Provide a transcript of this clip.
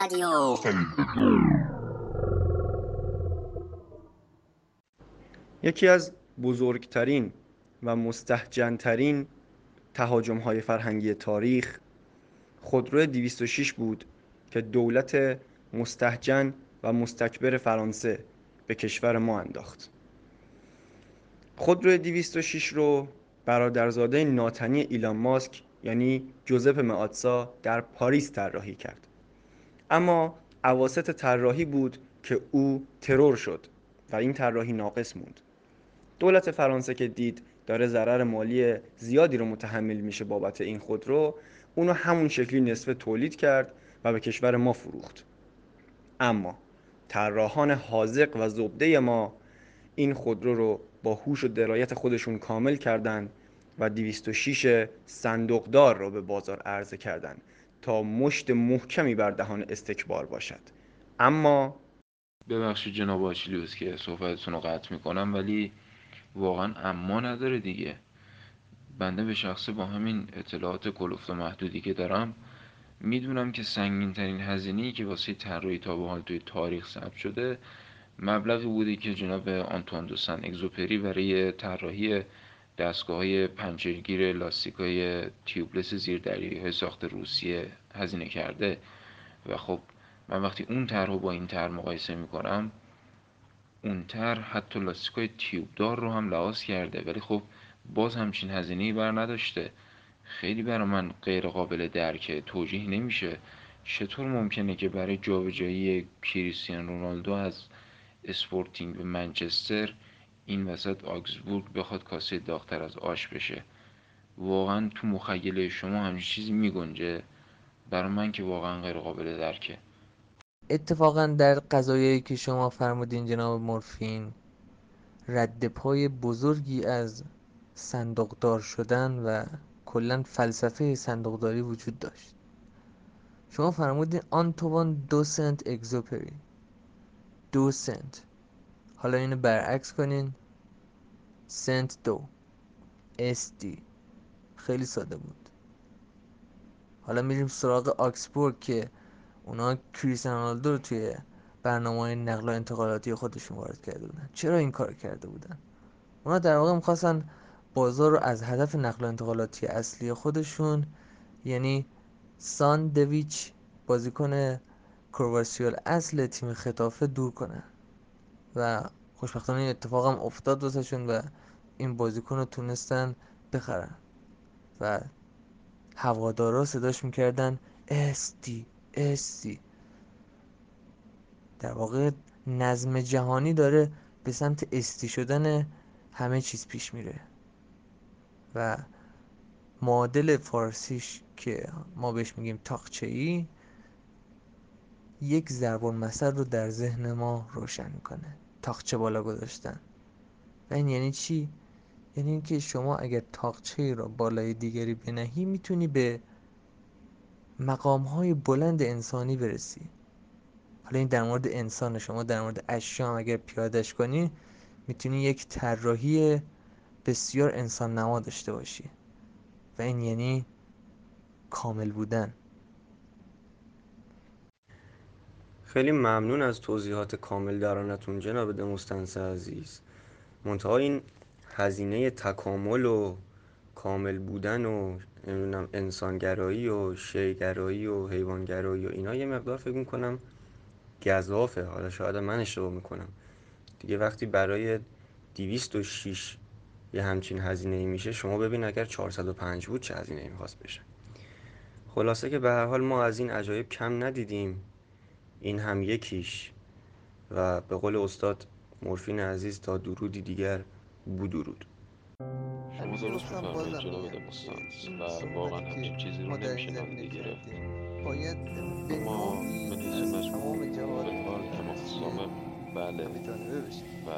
رادیو یکی از بزرگترین و مستهجنترین تهاجم های فرهنگی تاریخ خودرو 206 بود که دولت مستهجن و مستکبر فرانسه به کشور ما انداخت. خودرو 206 رو برادرزاده ناتنی ایلان ماسک یعنی جوزپ معاتسا در پاریس طراحی کرد. اما اواسط طراحی بود که او ترور شد و این طراحی ناقص موند. دولت فرانسه که دید داره ضرر مالی زیادی رو متحمل میشه بابت این خودرو اونو همون شکلی نصف تولید کرد و به کشور ما فروخت. اما طراحان حاذق و زبده ما این خودرو رو با هوش و درایت خودشون کامل کردند و 206 صندوقدار رو به بازار عرضه کردند تا مشت محکمی بر دهان استکبار باشد. اما ببخشید جناب آچیلیوس که صحبتتون رو قطع می‌کنم ولی واقعا اما نداره دیگه. بنده به شخصه با همین اطلاعات کلفت و محدودی که دارم می‌دونم که سنگین ترین هزینه‌ای که واسه طراحی تا به حال توی تاریخ ثبت شده مبلغی بوده که جناب آنتوان دو سن اگزوپری برای طراحی دستگاه های پنجرگیر لاستیک های تیوبلس زیردریایی های ساخت روسیه هزینه کرده. و خب من وقتی اون طرح رو با این طرح مقایسه می‌کنم اون طرح حتی لاستیک های تیوبدار رو هم لحاظ کرده. ولی خب باز همچین هزینه بر نداشته. خیلی برای من غیر قابل درکه توجیه نمیشه. چطور ممکنه که برای جابجایی کریستیان رونالدو از اسپورتینگ به منچستر این وسط آگزبورگ بخواد کاسه داغتر از آش بشه. واقعا تو مخیله شما همچین چیزی میگنجه. برای من که واقعا غیر قابل درکه. اتفاقا در قضایایی که شما فرمودین جناب مورفین رد پای بزرگی از صندوقدار شدن و کلا فلسفه صندوقداری وجود داشت. شما فرمودین آنتوان دو سنت اگزوپری. دو سنت. حالا اینو برعکس کنین. سنت دو. دی خیلی ساده بود. حالا میریم سراغ آکسبورگ که اونا کریستیانو رونالدو رو توی برنامه نقل و انتقالاتی خودشون وارد کرده بودن. چرا این کار کرده بودن؟ اونا در واقع می‌خواستن بازار رو از هدف نقل و انتقالاتی اصلی خودشون یعنی سان دویچ بازیکن کرواسیال اصل تیم خطافه دور کنن. و خوشبختانه این اتفاق هم افتاد واسهشون و این بازیکن رو تونستن بخرن و هوادارا صداش می‌کردن استی استی در واقع نظم جهانی داره به سمت استی شدن همه چیز پیش میره و معادل فارسیش که ما بهش میگیم تاقچه ای یک ضرب مثل رو در ذهن ما روشن می‌کنه. تاقچه بالا گذاشتن. و این یعنی چی؟ یعنی اینکه شما اگر تاقچه را بالای دیگری بنهی می‌تونی به مقام های بلند انسانی برسی. حالا این در مورد انسان شما در مورد اشیاء اگر پیادش کنی می‌تونی یک طراحی بسیار انسان نما داشته باشی. و این یعنی کامل بودن. خیلی ممنون از توضیحات کامل درانتون جناب دموستنس عزیز. منتها این هزینه تکامل و کامل بودن و نمی‌دونم انسانگرایی و شیگرایی و حیوانگرایی و اینا یه مقدار فکر می‌کنم گذافه حالا شاید من اشتباه می‌کنم. دیگه وقتی برای 206 یه همچین هزینه ای میشه شما ببین اگر 405 بود چه هزینه ای می‌خواست بشه. خلاصه که به هر حال ما از این عجایب کم ندیدیم. این هم یکیش. و به قول استاد مورفین عزیز تا درودی دیگر بودرود شما درست میفرمایید جناب دموستانس و واقعا همچین چیزی رو نمیشه نادیده گرفت. باید اما به نیز مجموع فلحال امام صامم بله. و